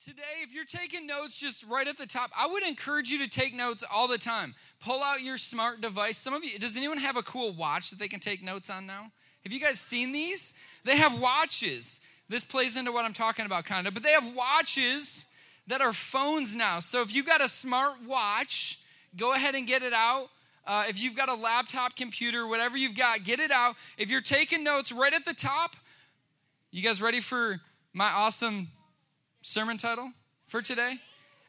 today, if you're taking notes just right at the top, I would encourage you to take notes all the time. Pull out your smart device. Some of you, does anyone have a cool watch that they can take notes on now? Have you guys seen these? They have watches. This plays into what I'm talking about, kind of, but they have watches that are phones now. So if you've got a smart watch, go ahead and get it out. Uh, if you've got a laptop computer, whatever you've got, get it out. If you're taking notes right at the top, you guys ready for my awesome sermon title for today?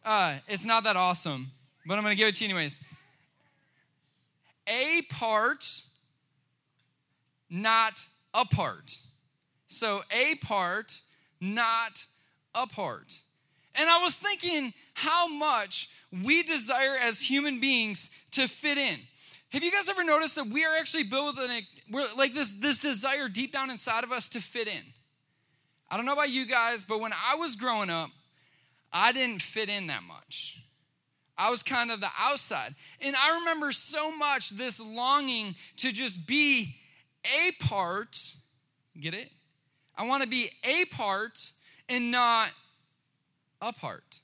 Uh, it's not that awesome, but I'm going to give it to you anyways. A part, not a part. So, a part, not a part. And I was thinking how much we desire as human beings to fit in. Have you guys ever noticed that we are actually built with an, like this, this desire deep down inside of us to fit in? I don't know about you guys, but when I was growing up, I didn't fit in that much. I was kind of the outside. And I remember so much this longing to just be a part. Get it? I want to be a part and not a part.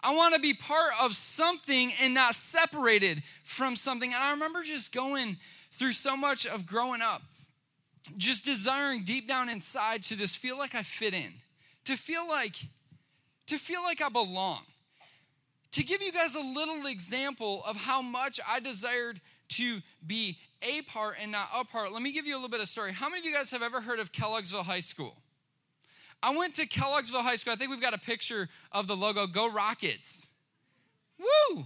I want to be part of something and not separated from something. And I remember just going through so much of growing up just desiring deep down inside to just feel like I fit in, to feel like to feel like I belong. To give you guys a little example of how much I desired to be a part and not a part, let me give you a little bit of story. How many of you guys have ever heard of Kelloggsville High School? I went to Kelloggsville High School. I think we've got a picture of the logo. Go Rockets. Woo!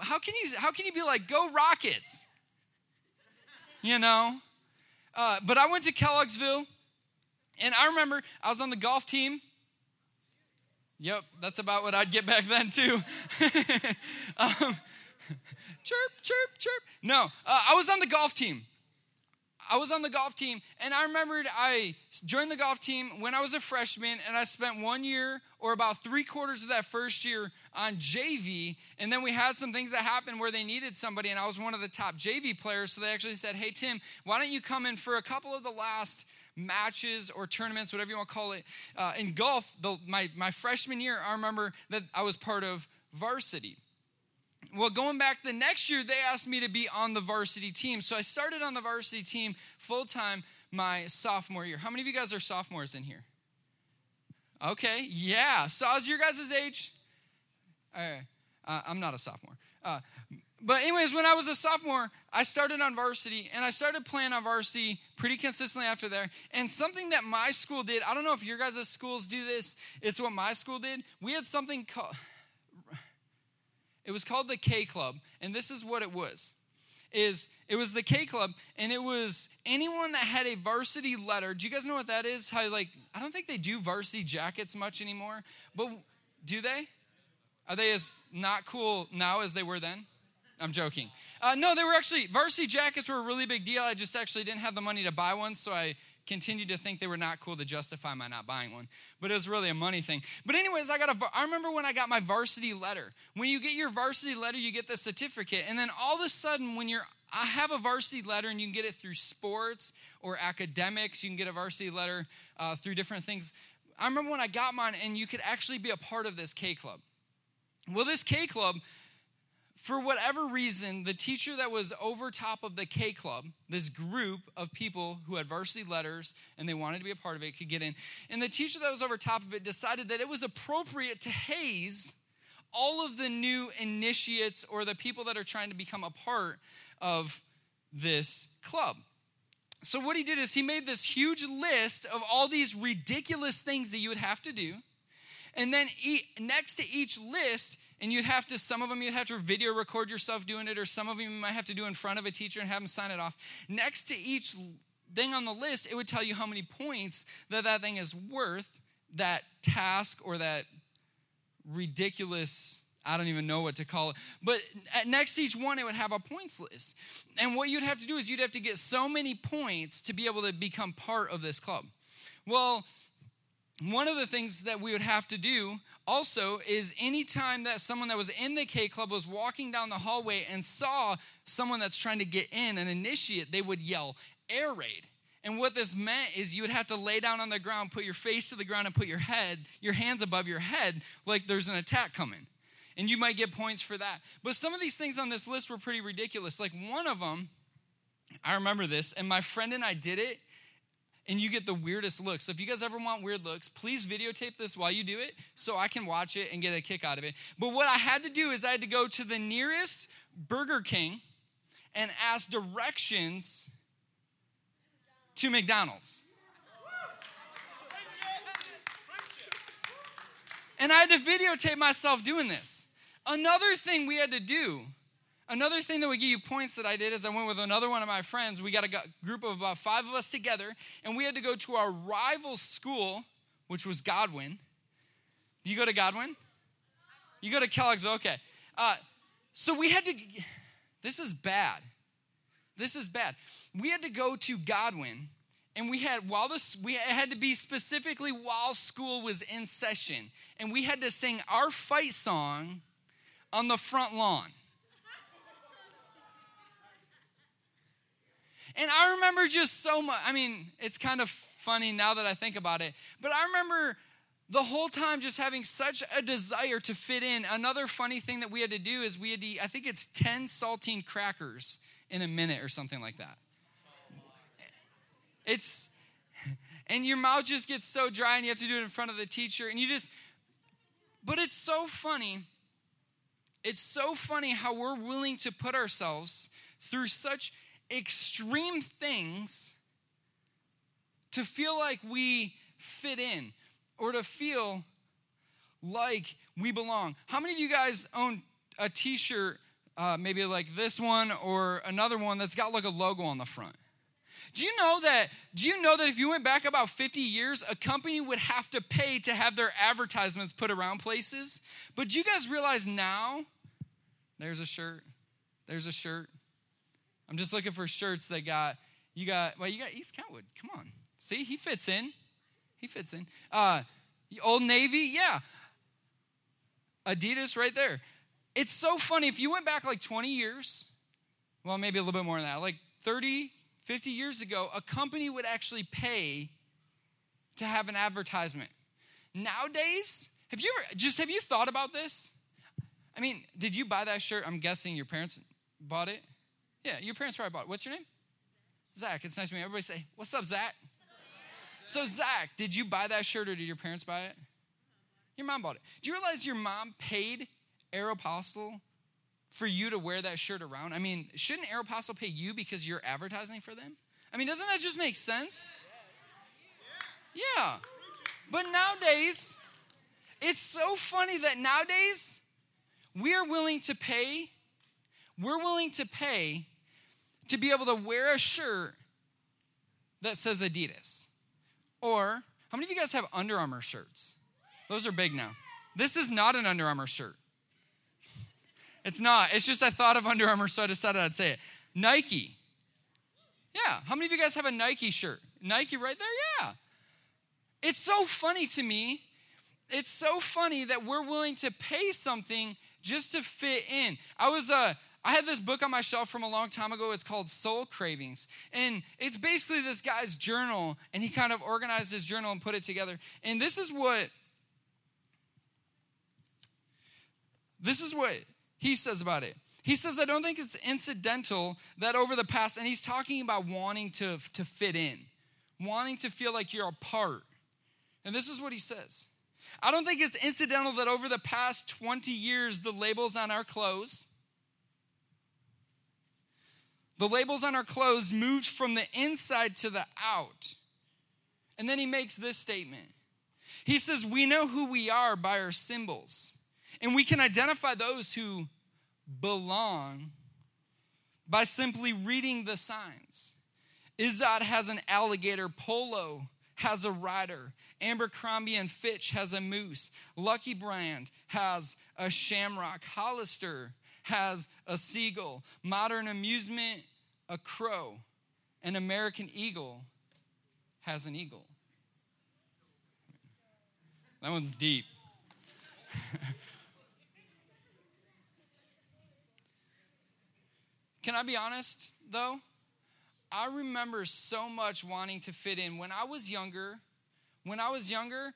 How can you how can you be like go Rockets? You know? Uh, but I went to Kelloggsville, and I remember I was on the golf team. Yep, that's about what I'd get back then, too. um, chirp, chirp, chirp. No, uh, I was on the golf team. I was on the golf team, and I remembered I joined the golf team when I was a freshman, and I spent one year or about three quarters of that first year on JV. And then we had some things that happened where they needed somebody, and I was one of the top JV players. So they actually said, Hey, Tim, why don't you come in for a couple of the last matches or tournaments, whatever you want to call it, uh, in golf? The, my, my freshman year, I remember that I was part of varsity. Well, going back the next year, they asked me to be on the varsity team. So I started on the varsity team full time my sophomore year. How many of you guys are sophomores in here? Okay, yeah. So was your guys' age. Uh, I'm not a sophomore. Uh, but anyways, when I was a sophomore, I started on varsity, and I started playing on varsity pretty consistently after there. And something that my school did, I don't know if your guys' schools do this. It's what my school did. We had something called it was called the K Club, and this is what it was. Is it was the K Club, and it was anyone that had a varsity letter. Do you guys know what that is? How like I don't think they do varsity jackets much anymore, but do they? Are they as not cool now as they were then? I'm joking. Uh, no, they were actually varsity jackets were a really big deal. I just actually didn't have the money to buy one, so I continued to think they were not cool to justify my not buying one. But it was really a money thing. But anyways, I got a I remember when I got my varsity letter. When you get your varsity letter, you get the certificate. And then all of a sudden when you're I have a varsity letter, and you can get it through sports or academics. You can get a varsity letter uh, through different things. I remember when I got mine, and you could actually be a part of this K Club. Well, this K Club, for whatever reason, the teacher that was over top of the K Club, this group of people who had varsity letters and they wanted to be a part of it, could get in. And the teacher that was over top of it decided that it was appropriate to haze all of the new initiates or the people that are trying to become a part of this club. So, what he did is he made this huge list of all these ridiculous things that you would have to do. And then next to each list, and you'd have to, some of them you'd have to video record yourself doing it, or some of them you might have to do in front of a teacher and have them sign it off. Next to each thing on the list, it would tell you how many points that that thing is worth, that task or that ridiculous I don't even know what to call it. But next to each one, it would have a points list. And what you'd have to do is you'd have to get so many points to be able to become part of this club. Well, one of the things that we would have to do also is anytime that someone that was in the K Club was walking down the hallway and saw someone that's trying to get in, and initiate, they would yell, air raid. And what this meant is you would have to lay down on the ground, put your face to the ground, and put your head, your hands above your head, like there's an attack coming. And you might get points for that. But some of these things on this list were pretty ridiculous. Like one of them, I remember this, and my friend and I did it, and you get the weirdest looks. So if you guys ever want weird looks, please videotape this while you do it so I can watch it and get a kick out of it. But what I had to do is I had to go to the nearest Burger King and ask directions to McDonald's. And I had to videotape myself doing this. Another thing we had to do, another thing that would give you points that I did is I went with another one of my friends. We got a group of about five of us together, and we had to go to our rival school, which was Godwin. You go to Godwin? You go to Kellogg's? Okay. Uh, so we had to, this is bad. This is bad. We had to go to Godwin and we had while this we had to be specifically while school was in session and we had to sing our fight song on the front lawn and i remember just so much i mean it's kind of funny now that i think about it but i remember the whole time just having such a desire to fit in another funny thing that we had to do is we had to eat i think it's 10 saltine crackers in a minute or something like that it's, and your mouth just gets so dry and you have to do it in front of the teacher. And you just, but it's so funny. It's so funny how we're willing to put ourselves through such extreme things to feel like we fit in or to feel like we belong. How many of you guys own a t shirt, uh, maybe like this one or another one that's got like a logo on the front? Do you know that do you know that if you went back about 50 years, a company would have to pay to have their advertisements put around places? But do you guys realize now there's a shirt. There's a shirt. I'm just looking for shirts that got you got well, you got East Kentwood. Come on. See, he fits in. He fits in. Uh Old Navy, yeah. Adidas right there. It's so funny. If you went back like 20 years, well, maybe a little bit more than that, like 30, 50 years ago, a company would actually pay to have an advertisement. Nowadays, have you ever just have you thought about this? I mean, did you buy that shirt? I'm guessing your parents bought it. Yeah, your parents probably bought. What's your name? Zach. It's nice to meet you. Everybody say, What's up, Zach? So, Zach, did you buy that shirt or did your parents buy it? Your mom bought it. Do you realize your mom paid Aeropostale for you to wear that shirt around? I mean, shouldn't Aeropostale pay you because you're advertising for them? I mean, doesn't that just make sense? Yeah. But nowadays, it's so funny that nowadays we are willing to pay, we're willing to pay to be able to wear a shirt that says Adidas. Or, how many of you guys have Under Armour shirts? Those are big now. This is not an Under Armour shirt. It's not. It's just I thought of Under Armour, so I decided I'd say it. Nike. Yeah. How many of you guys have a Nike shirt? Nike right there? Yeah. It's so funny to me. It's so funny that we're willing to pay something just to fit in. I was uh I had this book on my shelf from a long time ago. It's called Soul Cravings. And it's basically this guy's journal, and he kind of organized his journal and put it together. And this is what this is what he says about it. He says, I don't think it's incidental that over the past, and he's talking about wanting to, to fit in, wanting to feel like you're a part. And this is what he says I don't think it's incidental that over the past 20 years, the labels on our clothes, the labels on our clothes moved from the inside to the out. And then he makes this statement. He says, We know who we are by our symbols. And we can identify those who belong by simply reading the signs. Izod has an alligator, Polo has a rider, Abercrombie and Fitch has a moose, Lucky Brand has a shamrock, Hollister has a seagull, Modern Amusement, a crow, an American Eagle has an eagle. That one's deep. Can I be honest, though? I remember so much wanting to fit in. When I was younger, when I was younger,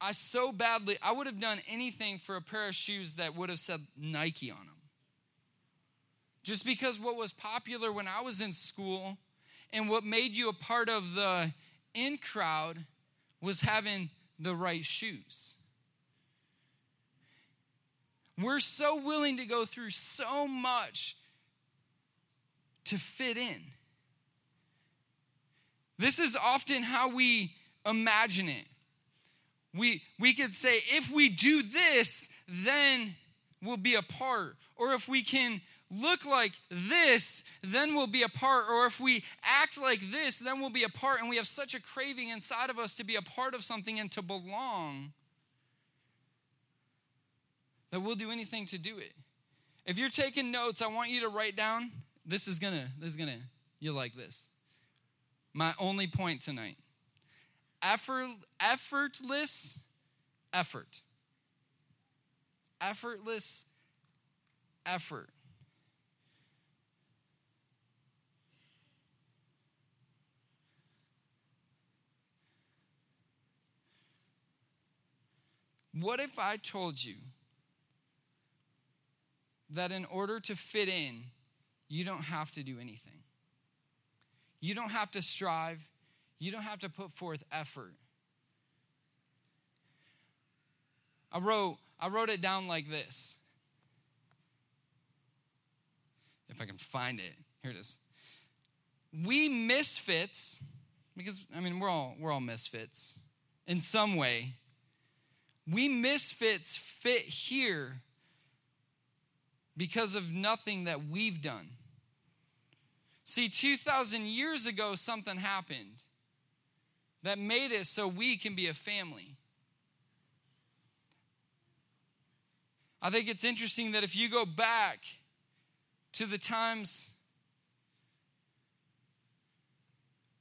I so badly, I would have done anything for a pair of shoes that would have said Nike on them. Just because what was popular when I was in school and what made you a part of the in crowd was having the right shoes. We're so willing to go through so much to fit in. This is often how we imagine it. We, we could say, if we do this, then we'll be a part. Or if we can look like this, then we'll be a part. Or if we act like this, then we'll be a part. And we have such a craving inside of us to be a part of something and to belong that we'll do anything to do it. If you're taking notes, I want you to write down this is gonna, this is gonna, you'll like this. My only point tonight. Effort, effortless effort. Effortless effort. What if I told you that in order to fit in, you don't have to do anything? You don't have to strive, you don't have to put forth effort. I wrote, I wrote it down like this. If I can find it. Here it is. We misfits, because I mean we're all we're all misfits in some way we misfits fit here because of nothing that we've done. See, 2,000 years ago, something happened that made it so we can be a family. I think it's interesting that if you go back to the times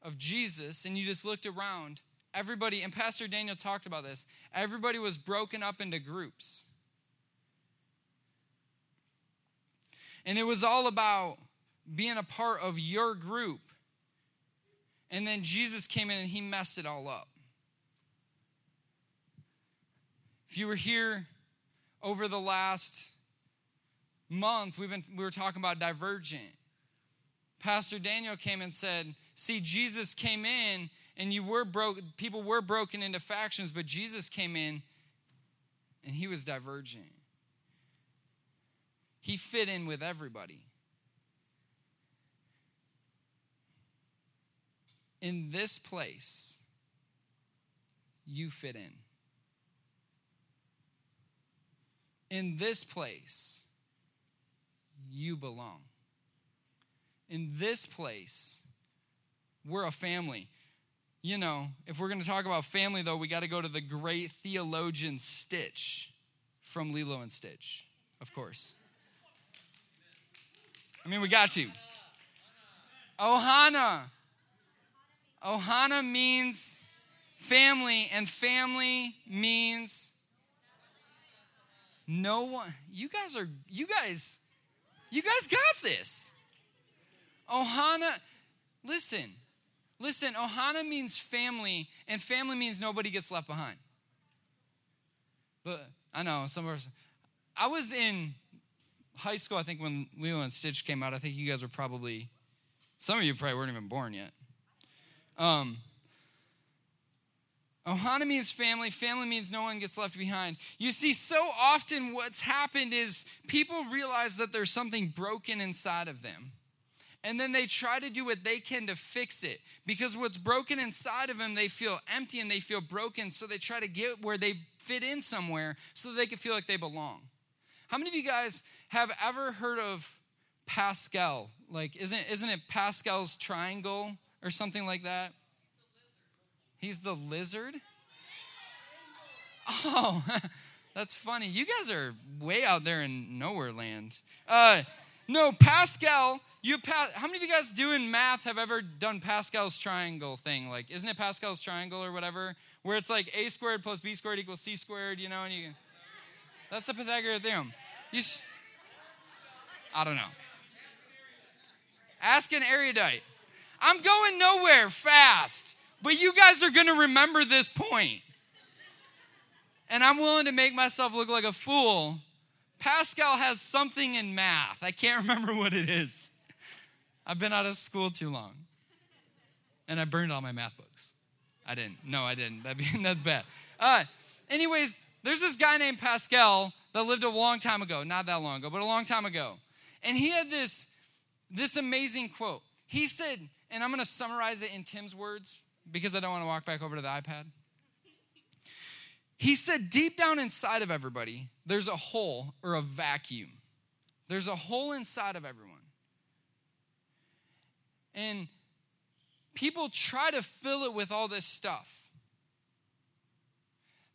of Jesus and you just looked around, everybody, and Pastor Daniel talked about this, everybody was broken up into groups. And it was all about being a part of your group. And then Jesus came in and he messed it all up. If you were here over the last month, we've been we were talking about divergent. Pastor Daniel came and said, "See, Jesus came in and you were broke people were broken into factions but jesus came in and he was divergent he fit in with everybody in this place you fit in in this place you belong in this place we're a family you know, if we're going to talk about family, though, we got to go to the great theologian Stitch from Lilo and Stitch, of course. I mean, we got to. Ohana. Ohana means family, and family means no one. You guys are, you guys, you guys got this. Ohana, listen, Listen, Ohana means family, and family means nobody gets left behind. But I know some of us. I was in high school, I think, when Lilo and Stitch came out. I think you guys were probably, some of you probably weren't even born yet. Um, Ohana means family. Family means no one gets left behind. You see, so often what's happened is people realize that there's something broken inside of them. And then they try to do what they can to fix it. Because what's broken inside of them they feel empty and they feel broken. So they try to get where they fit in somewhere so they can feel like they belong. How many of you guys have ever heard of pascal? Like isn't isn't it pascal's triangle or something like that he's the lizard oh that's funny you guys are way out there in nowhere land uh, no pascal you how many of you guys doing math have ever done Pascal's triangle thing? Like, isn't it Pascal's triangle or whatever? Where it's like a squared plus b squared equals c squared, you know, and you that's the Pythagorean theorem. You sh- I don't know. Ask an erudite. I'm going nowhere fast, but you guys are going to remember this point. And I'm willing to make myself look like a fool. Pascal has something in math. I can't remember what it is. I've been out of school too long. And I burned all my math books. I didn't. No, I didn't. That'd be, that's bad. Uh, anyways, there's this guy named Pascal that lived a long time ago. Not that long ago, but a long time ago. And he had this, this amazing quote. He said, and I'm going to summarize it in Tim's words because I don't want to walk back over to the iPad. He said, deep down inside of everybody, there's a hole or a vacuum. There's a hole inside of everyone. And people try to fill it with all this stuff.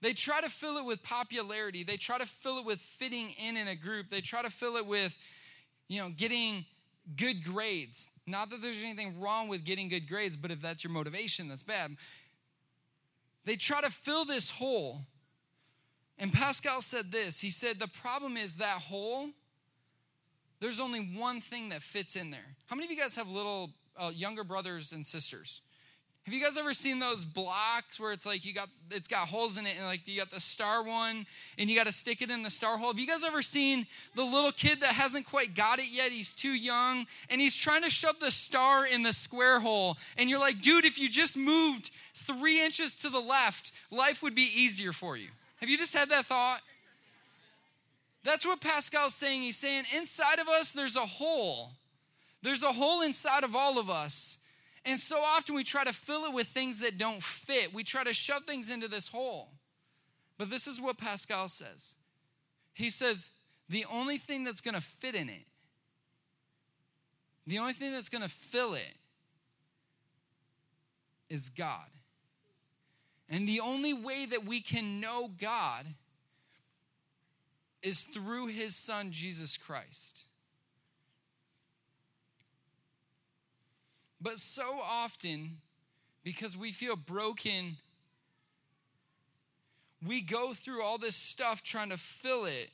They try to fill it with popularity. They try to fill it with fitting in in a group. They try to fill it with, you know, getting good grades. Not that there's anything wrong with getting good grades, but if that's your motivation, that's bad. They try to fill this hole. And Pascal said this He said, The problem is that hole, there's only one thing that fits in there. How many of you guys have little uh, younger brothers and sisters? Have you guys ever seen those blocks where it's like you got it's got holes in it and like you got the star one and you got to stick it in the star hole? Have you guys ever seen the little kid that hasn't quite got it yet? He's too young and he's trying to shove the star in the square hole and you're like, "Dude, if you just moved 3 inches to the left, life would be easier for you." Have you just had that thought? That's what Pascal's saying. He's saying inside of us there's a hole. There's a hole inside of all of us and so often we try to fill it with things that don't fit. We try to shove things into this hole. But this is what Pascal says he says, the only thing that's going to fit in it, the only thing that's going to fill it, is God. And the only way that we can know God is through his son, Jesus Christ. But so often, because we feel broken, we go through all this stuff trying to fill it,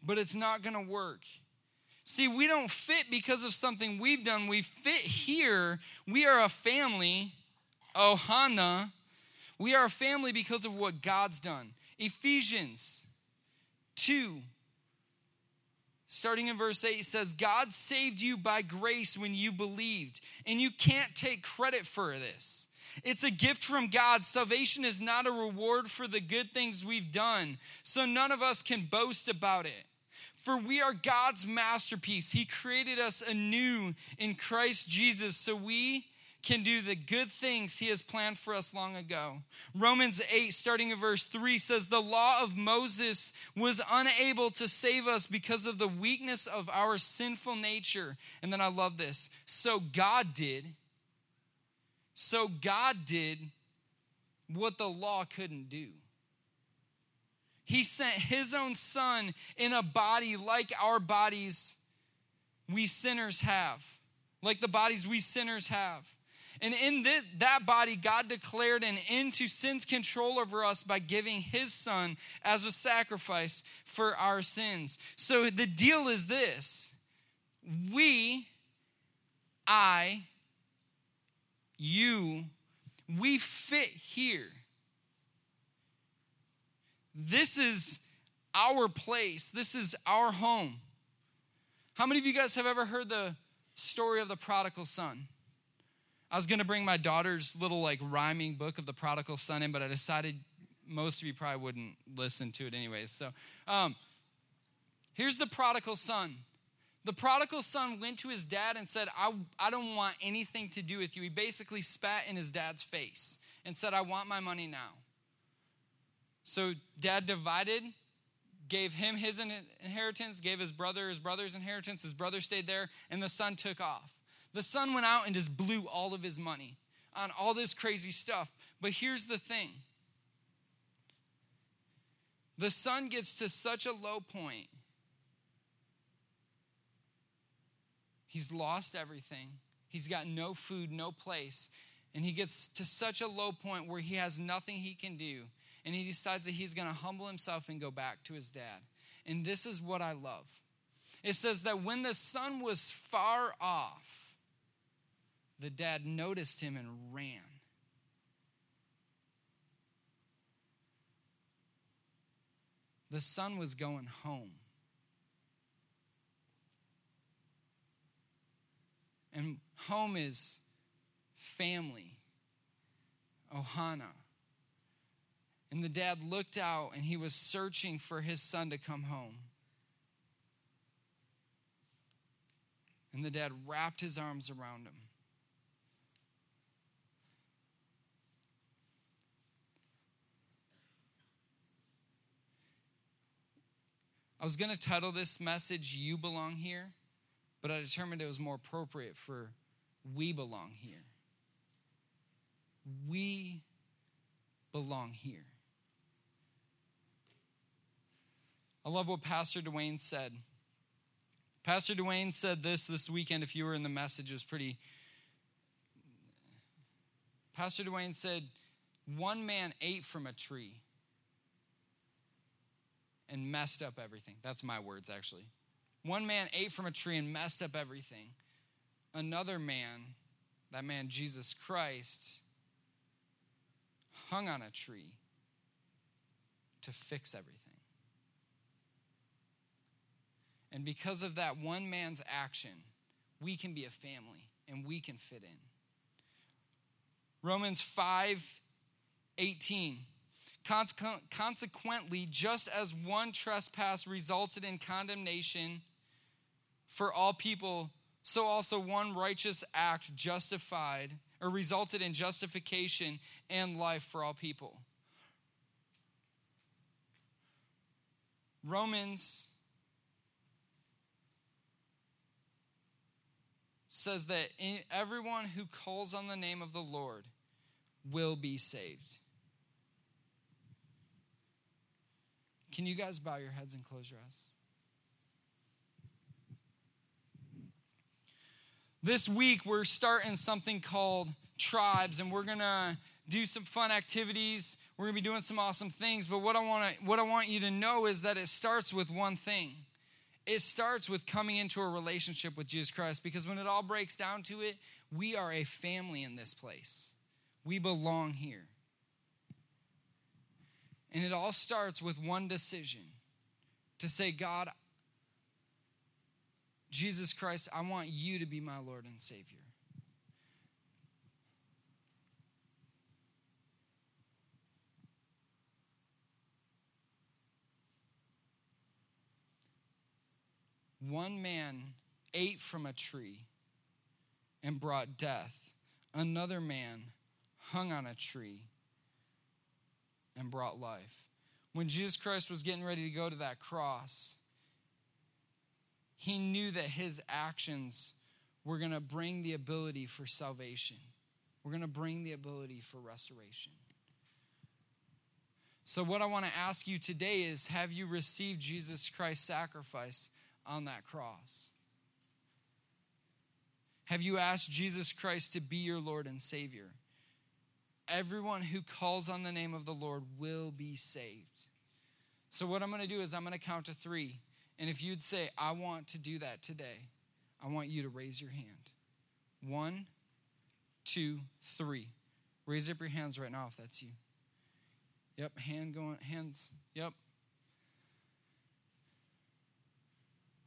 but it's not going to work. See, we don't fit because of something we've done. We fit here. We are a family, oh, Ohana. We are a family because of what God's done. Ephesians 2 starting in verse 8 says god saved you by grace when you believed and you can't take credit for this. It's a gift from god. Salvation is not a reward for the good things we've done so none of us can boast about it. For we are god's masterpiece. He created us anew in christ jesus so we can do the good things he has planned for us long ago. Romans 8, starting in verse 3, says, The law of Moses was unable to save us because of the weakness of our sinful nature. And then I love this. So God did. So God did what the law couldn't do. He sent his own son in a body like our bodies we sinners have, like the bodies we sinners have. And in this, that body, God declared an end to sin's control over us by giving his son as a sacrifice for our sins. So the deal is this we, I, you, we fit here. This is our place, this is our home. How many of you guys have ever heard the story of the prodigal son? I was going to bring my daughter's little like rhyming book of the prodigal son in, but I decided most of you probably wouldn't listen to it anyways. So um, here's the prodigal son. The prodigal son went to his dad and said, I, I don't want anything to do with you. He basically spat in his dad's face and said, I want my money now. So dad divided, gave him his inheritance, gave his brother his brother's inheritance. His brother stayed there, and the son took off. The son went out and just blew all of his money on all this crazy stuff. But here's the thing the son gets to such a low point, he's lost everything. He's got no food, no place. And he gets to such a low point where he has nothing he can do. And he decides that he's going to humble himself and go back to his dad. And this is what I love It says that when the son was far off, the dad noticed him and ran. The son was going home. And home is family, Ohana. And the dad looked out and he was searching for his son to come home. And the dad wrapped his arms around him. I was going to title this message, You Belong Here, but I determined it was more appropriate for We Belong Here. We belong here. I love what Pastor Dwayne said. Pastor Dwayne said this this weekend, if you were in the message, it was pretty. Pastor Dwayne said, One man ate from a tree and messed up everything. That's my words, actually. One man ate from a tree and messed up everything. Another man, that man Jesus Christ, hung on a tree to fix everything. And because of that one man's action, we can be a family and we can fit in. Romans 5 18. Consequently, just as one trespass resulted in condemnation for all people, so also one righteous act justified or resulted in justification and life for all people. Romans says that everyone who calls on the name of the Lord will be saved. Can you guys bow your heads and close your eyes? This week, we're starting something called Tribes, and we're going to do some fun activities. We're going to be doing some awesome things. But what I, want to, what I want you to know is that it starts with one thing it starts with coming into a relationship with Jesus Christ because when it all breaks down to it, we are a family in this place. We belong here. And it all starts with one decision to say, God, Jesus Christ, I want you to be my Lord and Savior. One man ate from a tree and brought death. Another man hung on a tree and brought life. When Jesus Christ was getting ready to go to that cross, he knew that his actions were going to bring the ability for salvation. We're going to bring the ability for restoration. So, what I want to ask you today is have you received Jesus Christ's sacrifice on that cross? Have you asked Jesus Christ to be your Lord and Savior? Everyone who calls on the name of the Lord will be saved. So, what I'm going to do is I'm going to count to three. And if you'd say, I want to do that today, I want you to raise your hand. One, two, three. Raise up your hands right now if that's you. Yep, hand going, hands. Yep.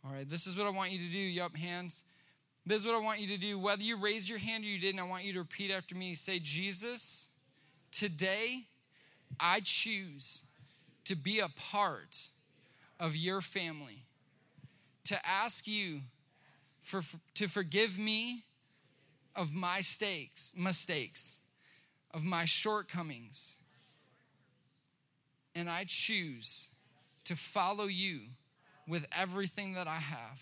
All right, this is what I want you to do. Yep, hands. This is what I want you to do. Whether you raise your hand or you didn't, I want you to repeat after me. Say, Jesus, Today, I choose to be a part of your family, to ask you for, to forgive me of my stakes, mistakes, of my shortcomings. And I choose to follow you with everything that I have.